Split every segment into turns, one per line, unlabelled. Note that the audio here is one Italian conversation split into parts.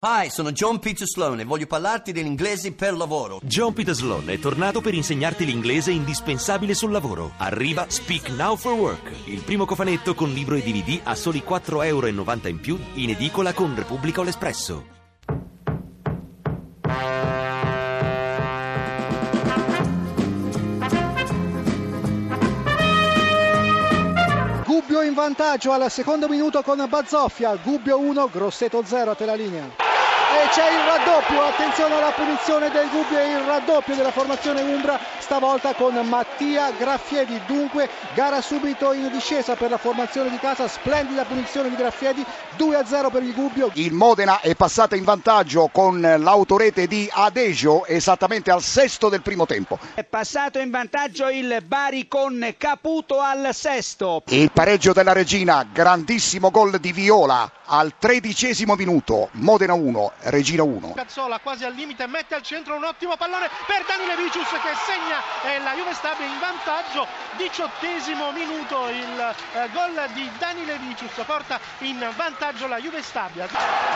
Hi, sono John Peter Sloan e voglio parlarti dell'inglese per lavoro.
John Peter Sloan è tornato per insegnarti l'inglese indispensabile sul lavoro. Arriva Speak Now for Work, il primo cofanetto con libro e DVD a soli 4,90 euro in più in edicola con Repubblica o l'Espresso.
Gubbio in vantaggio al secondo minuto con Bazzoffia, Gubbio 1, Grosseto 0 a te la linea. E c'è il raddoppio, attenzione alla punizione del Gubbio e il raddoppio della formazione Umbra, stavolta con Mattia Graffiedi. Dunque gara subito in discesa per la formazione di casa, splendida punizione di Graffiedi, 2-0 per il Gubbio.
Il Modena è passata in vantaggio con l'autorete di Adegio esattamente al sesto del primo tempo.
È passato in vantaggio il Bari con Caputo al sesto.
Il pareggio della Regina, grandissimo gol di Viola al tredicesimo minuto, Modena 1, Regina 1.
Cazzola quasi al limite, mette al centro un ottimo pallone per Danile Vicius che segna e la Juve Stabia in vantaggio, diciottesimo minuto il eh, gol di Danile Vicius porta in vantaggio la Juve Stabia.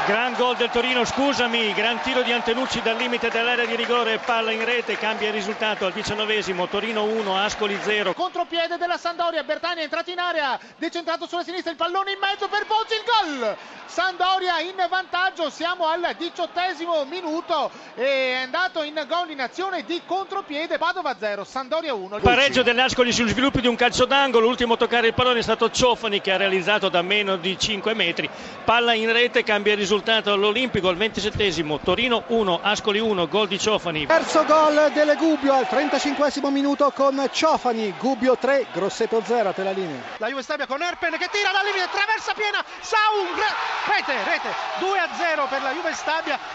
Gran gol del Torino, scusami, gran tiro di Antenucci dal limite dell'area di rigore, palla in rete, cambia il risultato al diciannovesimo, Torino 1, Ascoli 0.
Contropiede della Sandoria, Bertani è entrato in area, decentrato sulla sinistra, il pallone in mezzo per Bozzi, il gol! Sandoria in vantaggio, siamo al diciottesimo minuto è andato in gol in azione di contropiede, Padova 0, Sandoria 1.
Pareggio dell'Ascoli sugli sviluppi di un calcio d'angolo, l'ultimo a toccare il pallone è stato Ciofani che ha realizzato da meno di 5 metri, palla in rete, cambia il risultato all'Olimpico al ventisettesimo, Torino 1, Ascoli 1, gol di Ciofani.
Terzo gol delle Gubbio al 35 minuto con Ciofani, Gubbio 3, Grosseto 0 a te la linea.
La Juve Stabia con Erpen che tira dal limite, traversa piena, Saung, rete, rete, 2 a 0 per la Juve Stabia.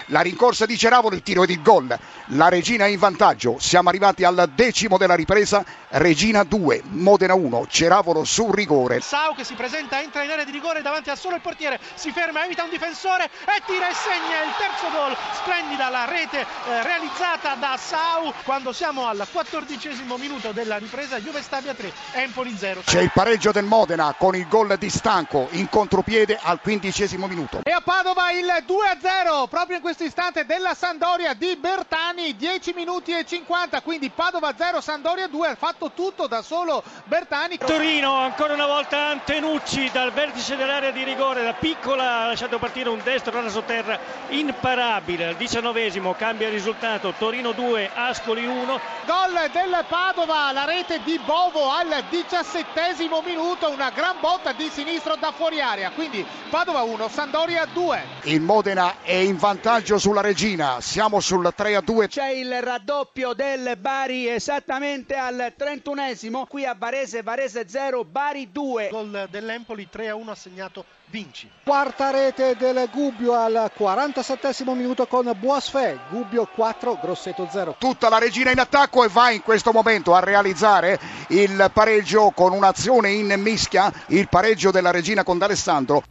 La rincorsa di Ceravolo, il tiro ed il gol. La Regina è in vantaggio. Siamo arrivati al decimo della ripresa. Regina 2, Modena 1, Ceravolo su rigore.
Sau che si presenta, entra in area di rigore davanti a solo il portiere, si ferma, evita un difensore e tira e segna il terzo gol. Splendida la rete eh, realizzata da Sau quando siamo al quattordicesimo minuto della ripresa. Juve Stabia 3, Empoli 0.
C'è il pareggio del Modena con il gol di Stanco in contropiede al quindicesimo minuto.
E a Padova il 2-0 proprio in questo istante della Sandoria di Bertani, 10 minuti e 50, quindi Padova 0, Sandoria 2, ha fatto tutto da solo Bertani.
Torino ancora una volta Antenucci dal vertice dell'area di rigore, la piccola ha lasciato partire un destro alla sotterra imparabile, al diciannovesimo cambia il risultato, Torino 2, Ascoli 1.
Gol del Padova, la rete di Bovo al diciassettesimo minuto, una gran botta di sinistro da fuori area, quindi Padova 1, Sandoria 2.
Il Modena è in vantaggio sulla Regina, siamo sul 3 a 2.
C'è il raddoppio del Bari esattamente al 31esimo, qui a Varese, Varese 0, Bari 2.
Gol dell'Empoli 3 a 1 assegnato Vinci.
Quarta rete del Gubbio al 47 minuto con Boasfè, Gubbio 4, Grosseto 0.
Tutta la Regina in attacco e va in questo momento a realizzare il pareggio con un'azione in mischia, il pareggio della Regina con D'Alessandro.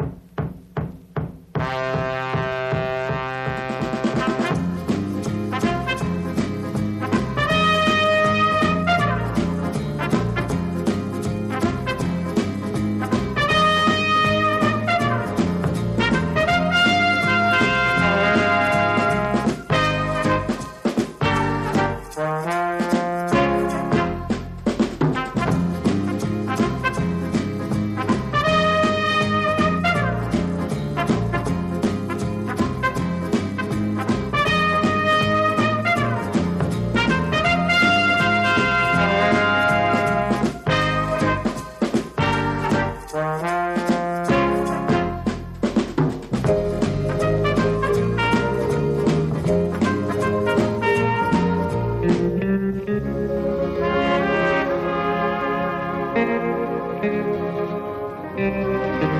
thank you